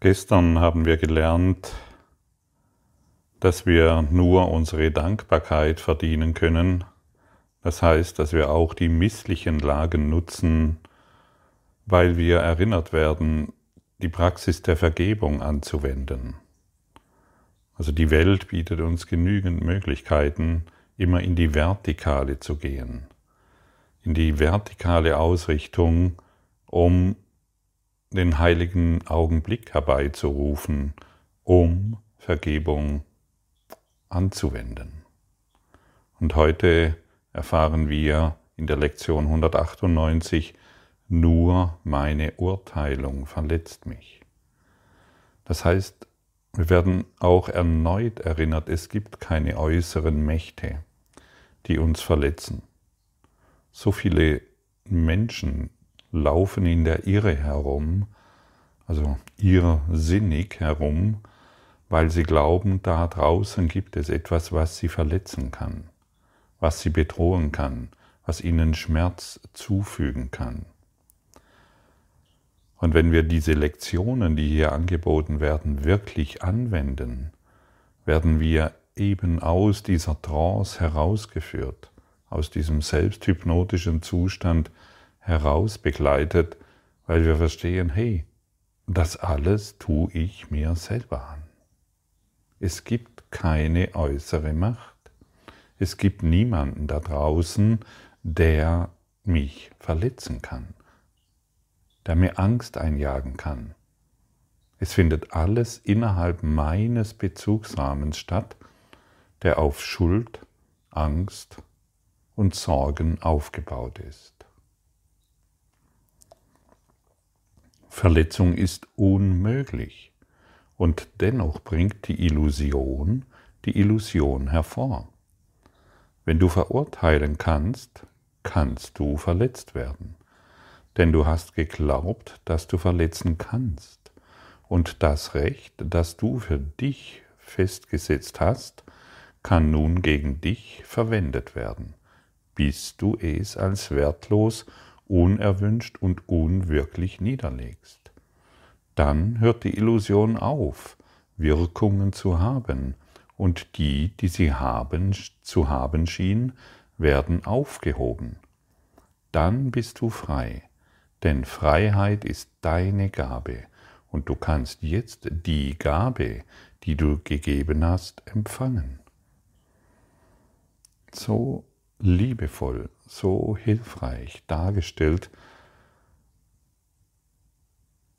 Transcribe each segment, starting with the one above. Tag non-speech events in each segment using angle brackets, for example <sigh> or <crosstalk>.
Gestern haben wir gelernt, dass wir nur unsere Dankbarkeit verdienen können. Das heißt, dass wir auch die misslichen Lagen nutzen, weil wir erinnert werden, die Praxis der Vergebung anzuwenden. Also die Welt bietet uns genügend Möglichkeiten, immer in die Vertikale zu gehen, in die vertikale Ausrichtung, um den heiligen Augenblick herbeizurufen, um Vergebung anzuwenden. Und heute erfahren wir in der Lektion 198, nur meine Urteilung verletzt mich. Das heißt, wir werden auch erneut erinnert, es gibt keine äußeren Mächte, die uns verletzen. So viele Menschen laufen in der Irre herum, also irrsinnig herum, weil sie glauben, da draußen gibt es etwas, was sie verletzen kann, was sie bedrohen kann, was ihnen Schmerz zufügen kann. Und wenn wir diese Lektionen, die hier angeboten werden, wirklich anwenden, werden wir eben aus dieser Trance herausgeführt, aus diesem selbsthypnotischen Zustand herausbegleitet, weil wir verstehen, hey, das alles tue ich mir selber an. Es gibt keine äußere Macht. Es gibt niemanden da draußen, der mich verletzen kann, der mir Angst einjagen kann. Es findet alles innerhalb meines Bezugsrahmens statt, der auf Schuld, Angst und Sorgen aufgebaut ist. Verletzung ist unmöglich. Und dennoch bringt die Illusion die Illusion hervor. Wenn du verurteilen kannst, kannst du verletzt werden, denn du hast geglaubt, dass du verletzen kannst. Und das Recht, das du für dich festgesetzt hast, kann nun gegen dich verwendet werden, bis du es als wertlos unerwünscht und unwirklich niederlegst. Dann hört die Illusion auf, Wirkungen zu haben, und die, die sie haben, zu haben schien, werden aufgehoben. Dann bist du frei, denn Freiheit ist deine Gabe, und du kannst jetzt die Gabe, die du gegeben hast, empfangen. So liebevoll, so hilfreich dargestellt,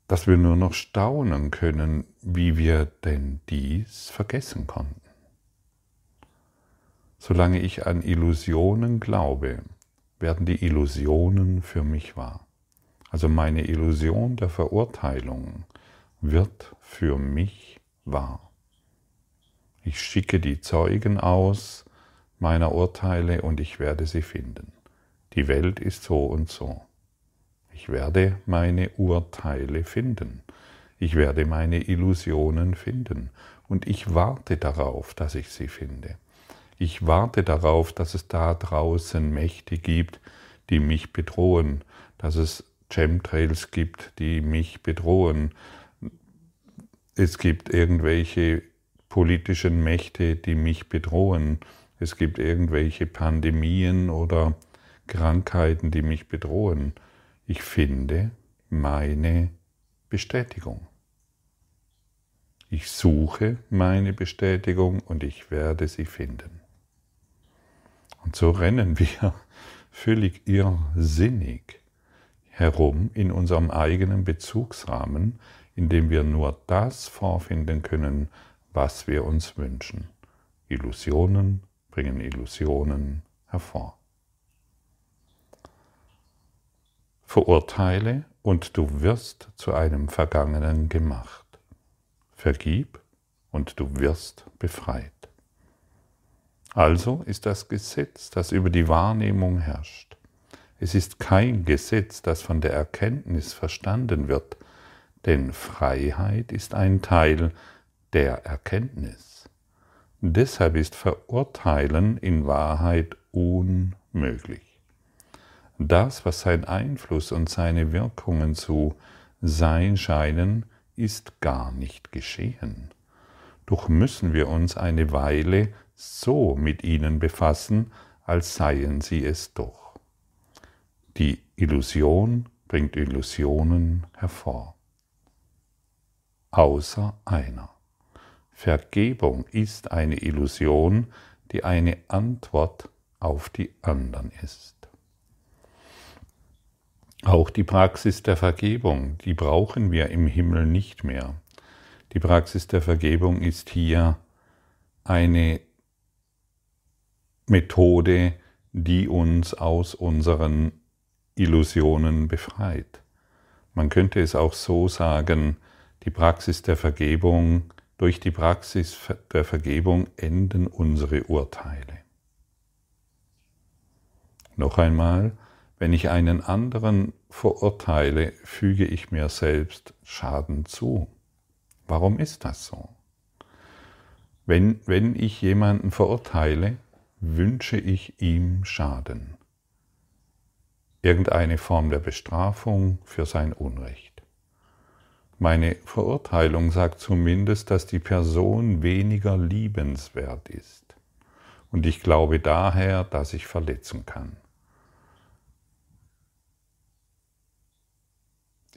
dass wir nur noch staunen können, wie wir denn dies vergessen konnten. Solange ich an Illusionen glaube, werden die Illusionen für mich wahr. Also meine Illusion der Verurteilung wird für mich wahr. Ich schicke die Zeugen aus, meiner Urteile und ich werde sie finden. Die Welt ist so und so. Ich werde meine Urteile finden. Ich werde meine Illusionen finden. Und ich warte darauf, dass ich sie finde. Ich warte darauf, dass es da draußen Mächte gibt, die mich bedrohen, dass es Chemtrails gibt, die mich bedrohen. Es gibt irgendwelche politischen Mächte, die mich bedrohen es gibt irgendwelche Pandemien oder Krankheiten, die mich bedrohen. Ich finde meine Bestätigung. Ich suche meine Bestätigung und ich werde sie finden. Und so rennen wir <laughs> völlig irrsinnig herum in unserem eigenen Bezugsrahmen, in dem wir nur das vorfinden können, was wir uns wünschen. Illusionen, bringen Illusionen hervor. Verurteile und du wirst zu einem Vergangenen gemacht. Vergib und du wirst befreit. Also ist das Gesetz, das über die Wahrnehmung herrscht. Es ist kein Gesetz, das von der Erkenntnis verstanden wird, denn Freiheit ist ein Teil der Erkenntnis. Deshalb ist Verurteilen in Wahrheit unmöglich. Das, was sein Einfluss und seine Wirkungen zu sein scheinen, ist gar nicht geschehen. Doch müssen wir uns eine Weile so mit ihnen befassen, als seien sie es doch. Die Illusion bringt Illusionen hervor. Außer einer. Vergebung ist eine Illusion, die eine Antwort auf die anderen ist. Auch die Praxis der Vergebung, die brauchen wir im Himmel nicht mehr. Die Praxis der Vergebung ist hier eine Methode, die uns aus unseren Illusionen befreit. Man könnte es auch so sagen, die Praxis der Vergebung, durch die Praxis der Vergebung enden unsere Urteile. Noch einmal, wenn ich einen anderen verurteile, füge ich mir selbst Schaden zu. Warum ist das so? Wenn, wenn ich jemanden verurteile, wünsche ich ihm Schaden. Irgendeine Form der Bestrafung für sein Unrecht. Meine Verurteilung sagt zumindest, dass die Person weniger liebenswert ist. Und ich glaube daher, dass ich verletzen kann.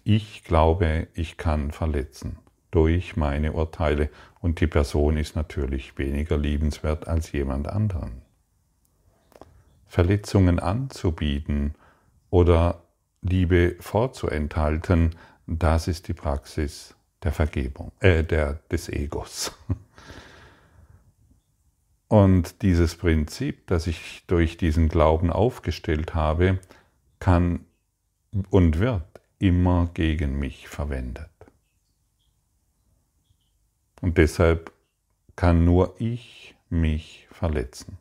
Ich glaube, ich kann verletzen durch meine Urteile und die Person ist natürlich weniger liebenswert als jemand anderen. Verletzungen anzubieten oder Liebe vorzuenthalten, das ist die Praxis der Vergebung, äh, der, des Egos. <laughs> Und dieses Prinzip, das ich durch diesen Glauben aufgestellt habe, kann und wird immer gegen mich verwendet. Und deshalb kann nur ich mich verletzen.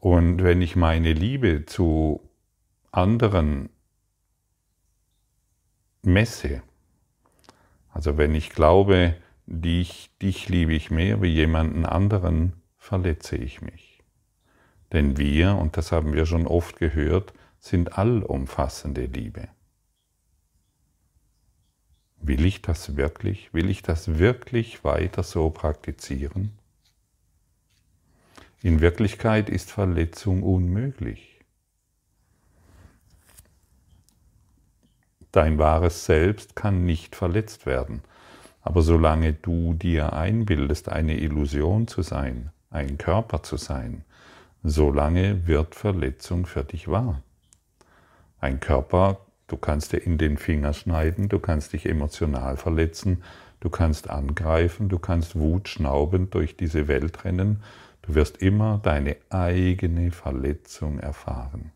Und wenn ich meine Liebe zu anderen messe, also wenn ich glaube, dich, dich liebe ich mehr wie jemanden anderen, verletze ich mich. Denn wir, und das haben wir schon oft gehört, sind allumfassende Liebe. Will ich das wirklich? Will ich das wirklich weiter so praktizieren? In Wirklichkeit ist Verletzung unmöglich. Dein wahres Selbst kann nicht verletzt werden. Aber solange du dir einbildest, eine Illusion zu sein, ein Körper zu sein, solange wird Verletzung für dich wahr. Ein Körper, du kannst dir in den Finger schneiden, du kannst dich emotional verletzen, du kannst angreifen, du kannst wutschnaubend durch diese Welt rennen, du wirst immer deine eigene Verletzung erfahren.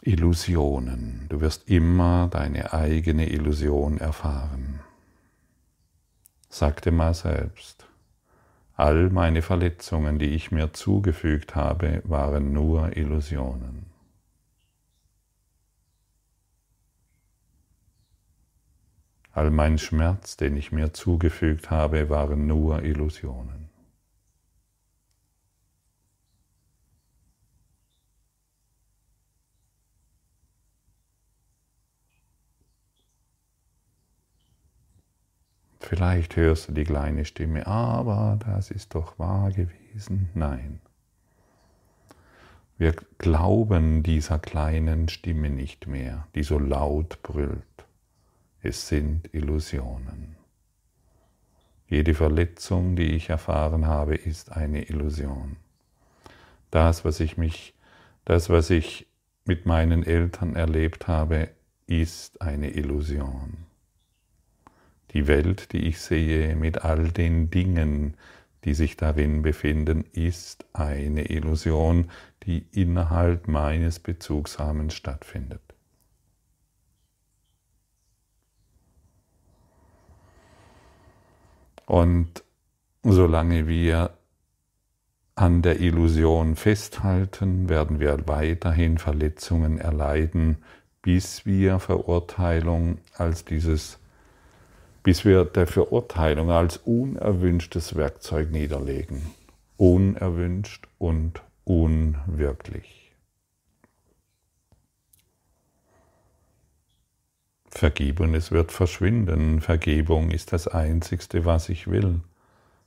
Illusionen, du wirst immer deine eigene Illusion erfahren. Sag dir mal selbst, All meine Verletzungen, die ich mir zugefügt habe, waren nur Illusionen. All mein Schmerz, den ich mir zugefügt habe, waren nur Illusionen. Vielleicht hörst du die kleine Stimme, aber das ist doch wahr gewesen. Nein. Wir glauben dieser kleinen Stimme nicht mehr, die so laut brüllt. Es sind Illusionen. Jede Verletzung, die ich erfahren habe, ist eine Illusion. Das, was ich mich, das, was ich mit meinen Eltern erlebt habe, ist eine Illusion. Die Welt, die ich sehe mit all den Dingen, die sich darin befinden, ist eine Illusion, die innerhalb meines Bezugsrahmens stattfindet. Und solange wir an der Illusion festhalten, werden wir weiterhin Verletzungen erleiden, bis wir Verurteilung als dieses bis wir der Verurteilung als unerwünschtes Werkzeug niederlegen. Unerwünscht und unwirklich. Vergib und es wird verschwinden. Vergebung ist das Einzigste, was ich will.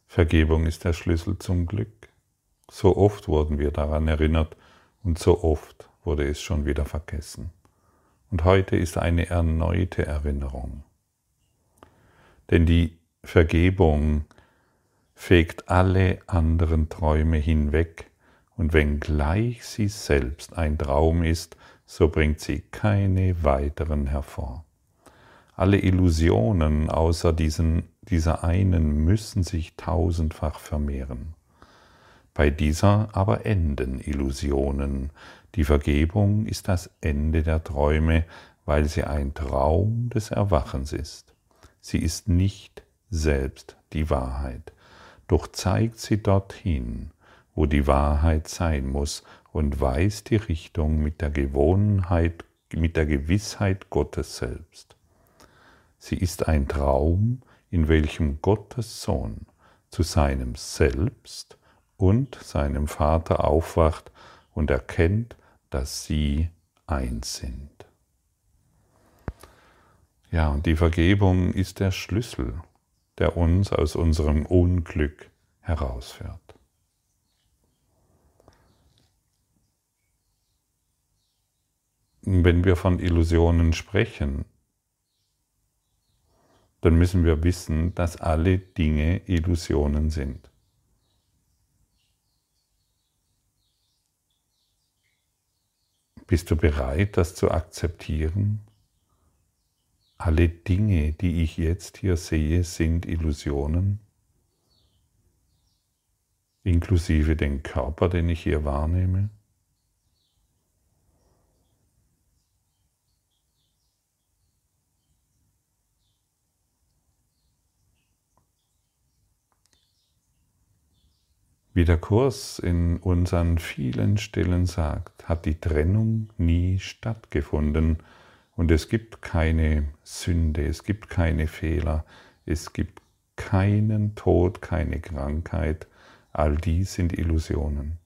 Vergebung ist der Schlüssel zum Glück. So oft wurden wir daran erinnert und so oft wurde es schon wieder vergessen. Und heute ist eine erneute Erinnerung. Denn die Vergebung fegt alle anderen Träume hinweg, und wenngleich sie selbst ein Traum ist, so bringt sie keine weiteren hervor. Alle Illusionen außer diesen, dieser einen müssen sich tausendfach vermehren. Bei dieser aber enden Illusionen. Die Vergebung ist das Ende der Träume, weil sie ein Traum des Erwachens ist. Sie ist nicht selbst die Wahrheit, doch zeigt sie dorthin, wo die Wahrheit sein muss und weist die Richtung mit der Gewohnheit, mit der Gewissheit Gottes selbst. Sie ist ein Traum, in welchem Gottes Sohn zu seinem Selbst und seinem Vater aufwacht und erkennt, dass sie eins sind. Ja, und die Vergebung ist der Schlüssel, der uns aus unserem Unglück herausführt. Wenn wir von Illusionen sprechen, dann müssen wir wissen, dass alle Dinge Illusionen sind. Bist du bereit, das zu akzeptieren? Alle Dinge, die ich jetzt hier sehe, sind Illusionen, inklusive den Körper, den ich hier wahrnehme. Wie der Kurs in unseren vielen Stellen sagt, hat die Trennung nie stattgefunden und es gibt keine Sünde, es gibt keine Fehler, es gibt keinen Tod, keine Krankheit, all dies sind Illusionen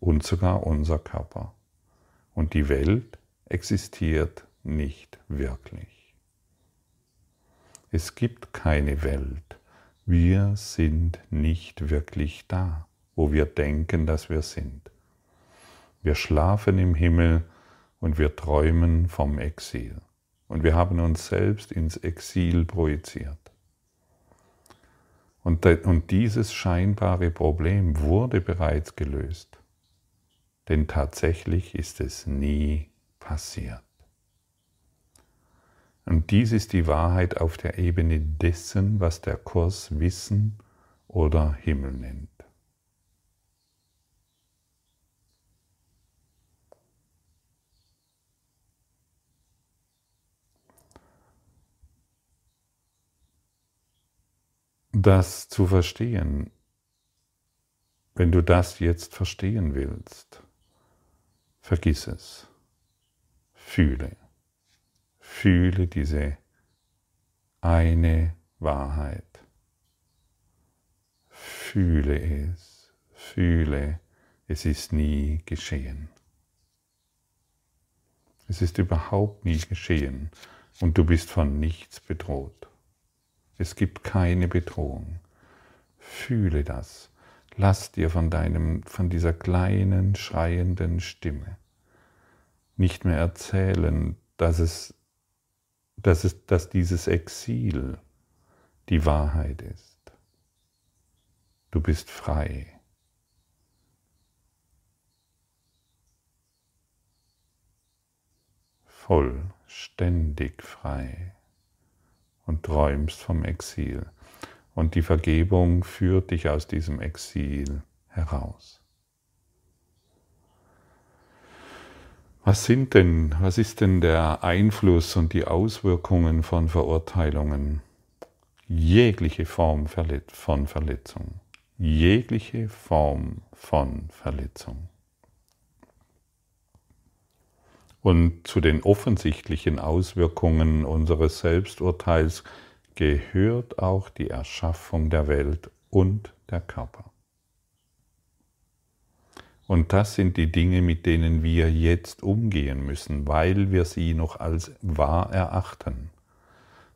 und sogar unser Körper. Und die Welt existiert nicht wirklich. Es gibt keine Welt. Wir sind nicht wirklich da wo wir denken, dass wir sind. Wir schlafen im Himmel und wir träumen vom Exil. Und wir haben uns selbst ins Exil projiziert. Und, und dieses scheinbare Problem wurde bereits gelöst. Denn tatsächlich ist es nie passiert. Und dies ist die Wahrheit auf der Ebene dessen, was der Kurs Wissen oder Himmel nennt. Das zu verstehen, wenn du das jetzt verstehen willst, vergiss es. Fühle. Fühle diese eine Wahrheit. Fühle es. Fühle, es ist nie geschehen. Es ist überhaupt nie geschehen und du bist von nichts bedroht. Es gibt keine Bedrohung. Fühle das. Lass dir von deinem, von dieser kleinen, schreienden Stimme nicht mehr erzählen, dass es, dass es, dass dieses Exil die Wahrheit ist. Du bist frei. Vollständig frei und träumst vom Exil. Und die Vergebung führt dich aus diesem Exil heraus. Was sind denn, was ist denn der Einfluss und die Auswirkungen von Verurteilungen? Jegliche Form von Verletzung. Jegliche Form von Verletzung. Und zu den offensichtlichen Auswirkungen unseres Selbsturteils gehört auch die Erschaffung der Welt und der Körper. Und das sind die Dinge, mit denen wir jetzt umgehen müssen, weil wir sie noch als wahr erachten.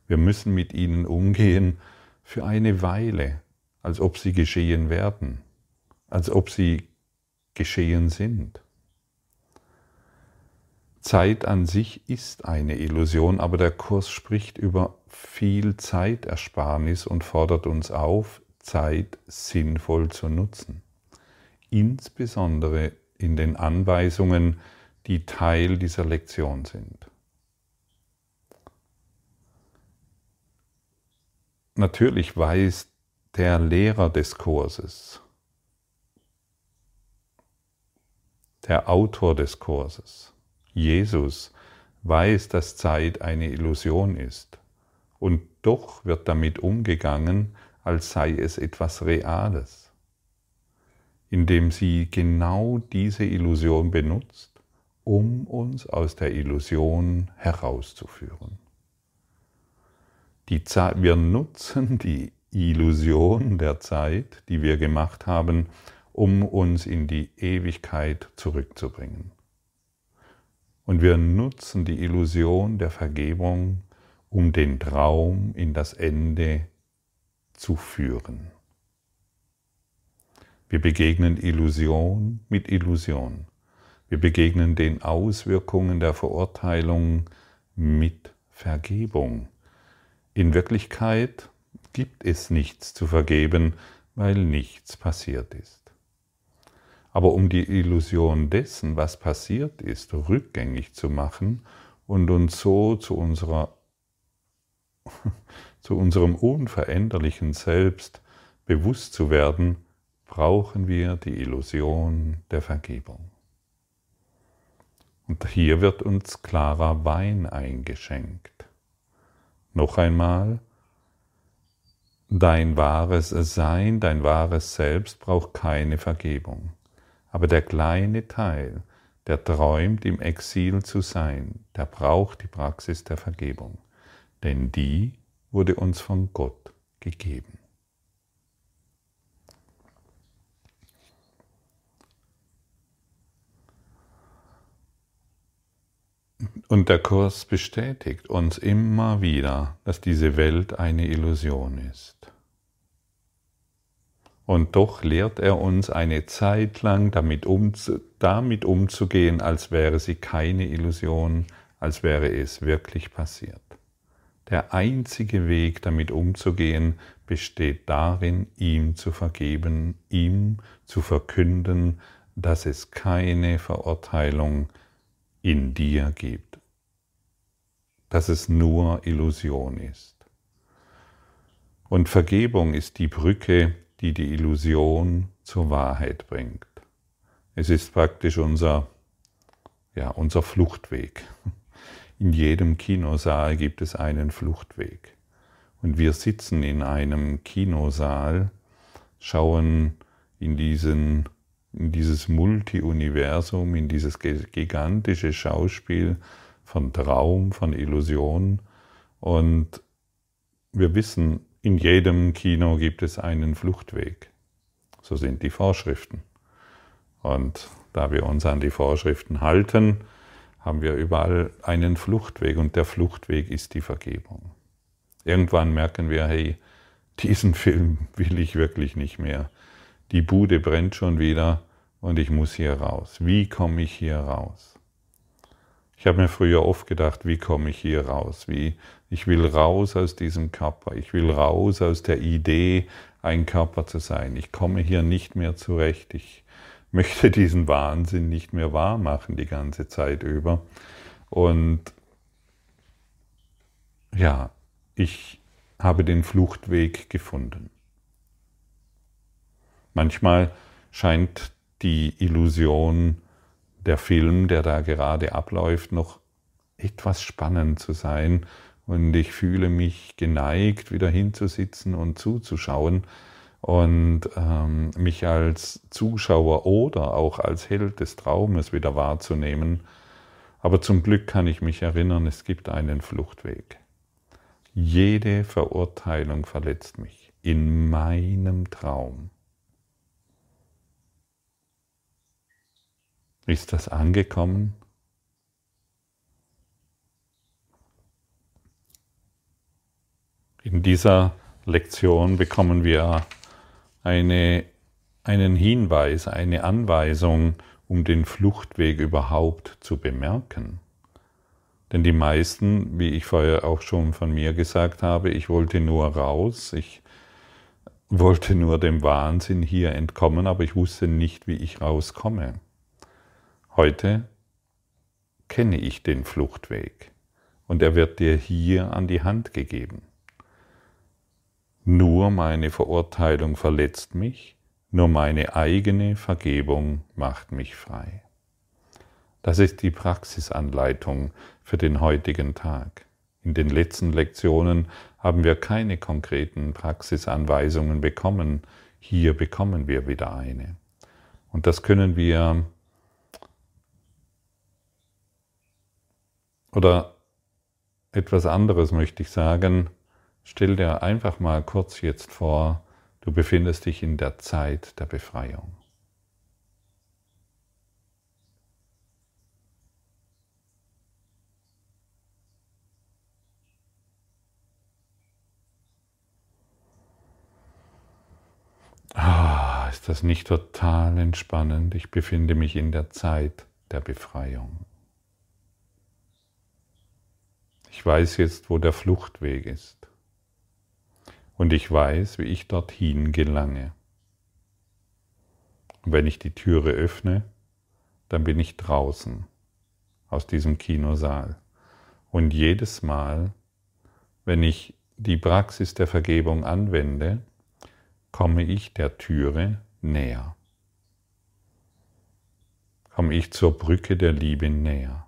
Wir müssen mit ihnen umgehen für eine Weile, als ob sie geschehen werden, als ob sie geschehen sind. Zeit an sich ist eine Illusion, aber der Kurs spricht über viel Zeitersparnis und fordert uns auf, Zeit sinnvoll zu nutzen. Insbesondere in den Anweisungen, die Teil dieser Lektion sind. Natürlich weiß der Lehrer des Kurses, der Autor des Kurses, Jesus, weiß, dass Zeit eine Illusion ist. Und doch wird damit umgegangen, als sei es etwas Reales, indem sie genau diese Illusion benutzt, um uns aus der Illusion herauszuführen. Die Zeit, wir nutzen die Illusion der Zeit, die wir gemacht haben, um uns in die Ewigkeit zurückzubringen. Und wir nutzen die Illusion der Vergebung, um den Traum in das Ende zu führen. Wir begegnen Illusion mit Illusion. Wir begegnen den Auswirkungen der Verurteilung mit Vergebung. In Wirklichkeit gibt es nichts zu vergeben, weil nichts passiert ist. Aber um die Illusion dessen, was passiert ist, rückgängig zu machen und uns so zu unserer <laughs> zu unserem unveränderlichen Selbst bewusst zu werden, brauchen wir die Illusion der Vergebung. Und hier wird uns klarer Wein eingeschenkt. Noch einmal, dein wahres Sein, dein wahres Selbst braucht keine Vergebung. Aber der kleine Teil, der träumt, im Exil zu sein, der braucht die Praxis der Vergebung. Denn die wurde uns von Gott gegeben. Und der Kurs bestätigt uns immer wieder, dass diese Welt eine Illusion ist. Und doch lehrt er uns eine Zeit lang damit, umzu, damit umzugehen, als wäre sie keine Illusion, als wäre es wirklich passiert. Der einzige Weg, damit umzugehen, besteht darin, ihm zu vergeben, ihm zu verkünden, dass es keine Verurteilung in dir gibt, dass es nur Illusion ist. Und Vergebung ist die Brücke, die die Illusion zur Wahrheit bringt. Es ist praktisch unser, ja, unser Fluchtweg. In jedem Kinosaal gibt es einen Fluchtweg. Und wir sitzen in einem Kinosaal, schauen in, diesen, in dieses Multi-Universum, in dieses gigantische Schauspiel von Traum, von Illusion. Und wir wissen, in jedem Kino gibt es einen Fluchtweg. So sind die Vorschriften. Und da wir uns an die Vorschriften halten, haben wir überall einen Fluchtweg und der Fluchtweg ist die Vergebung. Irgendwann merken wir, hey, diesen <laughs> Film will ich wirklich nicht mehr. Die Bude brennt schon wieder und ich muss hier raus. Wie komme ich hier raus? Ich habe mir früher oft gedacht, wie komme ich hier raus? Wie ich will raus aus diesem Körper. Ich will raus aus der Idee, ein Körper zu sein. Ich komme hier nicht mehr zurecht. Ich <laughs> möchte diesen Wahnsinn nicht mehr wahr machen die ganze Zeit über. Und ja, ich habe den Fluchtweg gefunden. Manchmal scheint die Illusion, der Film, der da gerade abläuft, noch etwas spannend zu sein und ich fühle mich geneigt, wieder hinzusitzen und zuzuschauen, und ähm, mich als Zuschauer oder auch als Held des Traumes wieder wahrzunehmen. Aber zum Glück kann ich mich erinnern, es gibt einen Fluchtweg. Jede Verurteilung verletzt mich in meinem Traum. Ist das angekommen? In dieser Lektion bekommen wir eine, einen Hinweis, eine Anweisung, um den Fluchtweg überhaupt zu bemerken. Denn die meisten, wie ich vorher auch schon von mir gesagt habe, ich wollte nur raus, ich wollte nur dem Wahnsinn hier entkommen, aber ich wusste nicht, wie ich rauskomme. Heute kenne ich den Fluchtweg und er wird dir hier an die Hand gegeben. Nur meine Verurteilung verletzt mich, nur meine eigene Vergebung macht mich frei. Das ist die Praxisanleitung für den heutigen Tag. In den letzten Lektionen haben wir keine konkreten Praxisanweisungen bekommen. Hier bekommen wir wieder eine. Und das können wir oder etwas anderes möchte ich sagen. Stell dir einfach mal kurz jetzt vor, du befindest dich in der Zeit der Befreiung. Ah, ist das nicht total entspannend? Ich befinde mich in der Zeit der Befreiung. Ich weiß jetzt, wo der Fluchtweg ist. Und ich weiß, wie ich dorthin gelange. Und wenn ich die Türe öffne, dann bin ich draußen aus diesem Kinosaal. Und jedes Mal, wenn ich die Praxis der Vergebung anwende, komme ich der Türe näher. Komme ich zur Brücke der Liebe näher.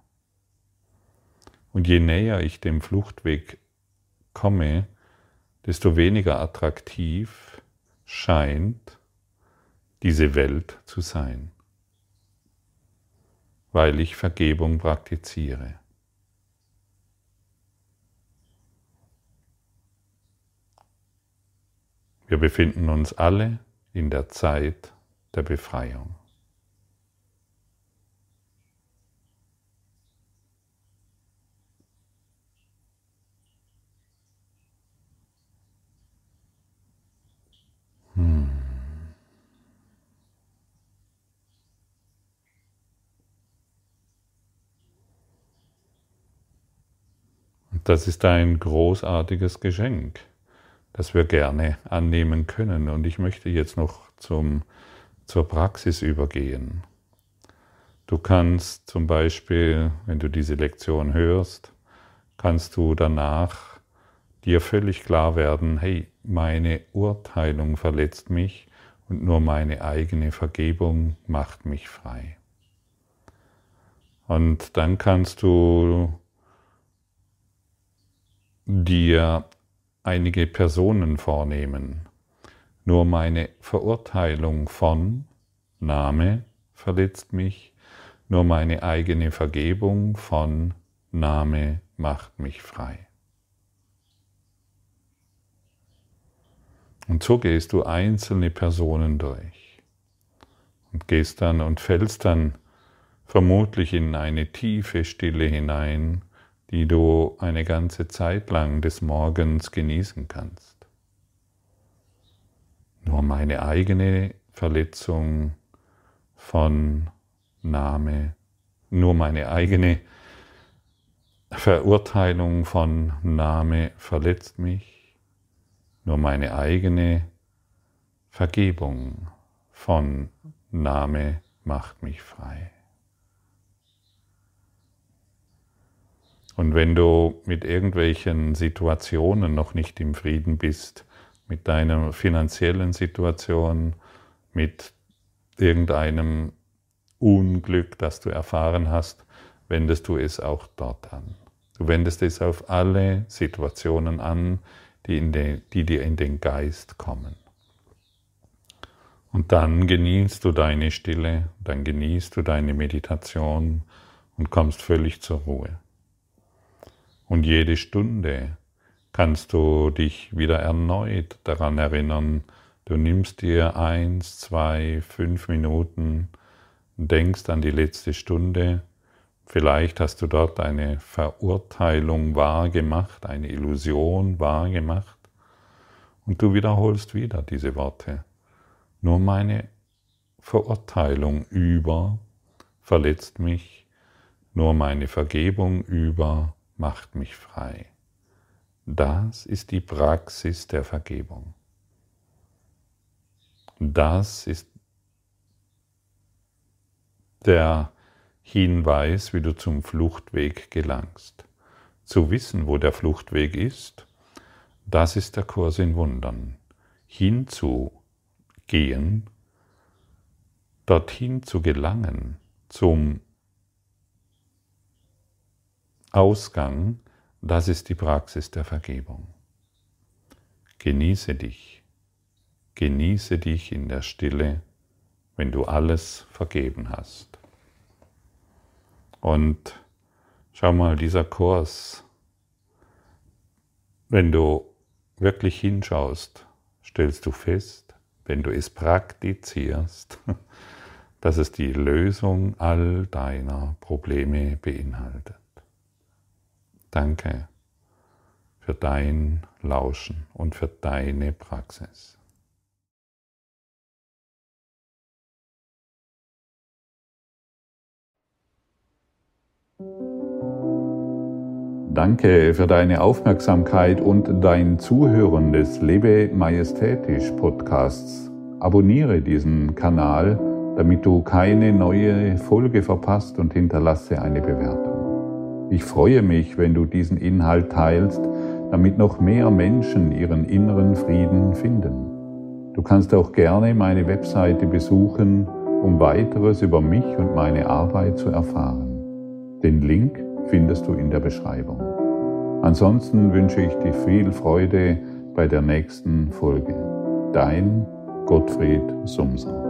Und je näher ich dem Fluchtweg komme, desto weniger attraktiv scheint diese Welt zu sein, weil ich Vergebung praktiziere. Wir befinden uns alle in der Zeit der Befreiung. Das ist ein großartiges Geschenk das wir gerne annehmen können. Und ich möchte jetzt noch zum, zur Praxis übergehen. Du kannst zum Beispiel, wenn du diese Lektion hörst, kannst du danach dir völlig klar werden, hey, meine Urteilung verletzt mich und nur meine eigene Vergebung macht mich frei. Und dann kannst du dir einige Personen vornehmen. Nur meine Verurteilung von Name verletzt mich, nur meine eigene Vergebung von Name macht mich frei. Und so gehst du einzelne Personen durch und gehst dann und fällst dann vermutlich in eine tiefe Stille hinein, die du eine ganze Zeit lang des Morgens genießen kannst. Nur meine eigene Verletzung von Name, nur meine eigene Verurteilung von Name verletzt mich, nur meine eigene Vergebung von Name macht mich frei. Und wenn du mit irgendwelchen Situationen noch nicht im Frieden bist, mit deiner finanziellen Situation, mit irgendeinem Unglück, das du erfahren hast, wendest du es auch dort an. Du wendest es auf alle Situationen an, die, den, die dir in den Geist kommen. Und dann genießt du deine Stille, dann genießt du deine Meditation und kommst völlig zur Ruhe. Und jede Stunde kannst du dich wieder erneut daran erinnern. Du nimmst dir eins, zwei, fünf Minuten, denkst an die letzte Stunde. Vielleicht hast du dort eine Verurteilung wahrgemacht, eine Illusion wahrgemacht. Und du wiederholst wieder diese Worte. Nur meine Verurteilung über verletzt mich, nur meine Vergebung über macht mich frei. Das ist die Praxis der Vergebung. Das ist der Hinweis, wie du zum Fluchtweg gelangst. Zu wissen, wo der Fluchtweg ist, das ist der Kurs in Wundern. Hinzugehen, dorthin zu gelangen, zum Ausgang, das ist die Praxis der Vergebung. Genieße dich, genieße dich in der Stille, wenn du alles vergeben hast. Und schau mal, dieser Kurs, wenn du wirklich hinschaust, stellst du fest, wenn du es praktizierst, <laughs> dass es die Lösung all deiner Probleme beinhaltet. Danke für dein Lauschen und für deine Praxis. Danke für deine Aufmerksamkeit und dein Zuhören des Lebe Majestätisch Podcasts. Abonniere diesen Kanal, damit du keine neue Folge verpasst und hinterlasse eine Bewertung. Ich freue mich, wenn du diesen Inhalt teilst, damit noch mehr Menschen ihren inneren Frieden finden. Du kannst auch gerne meine Webseite besuchen, um weiteres über mich und meine Arbeit zu erfahren. Den Link findest du in der Beschreibung. Ansonsten wünsche ich dir viel Freude bei der nächsten Folge. Dein Gottfried Sumser.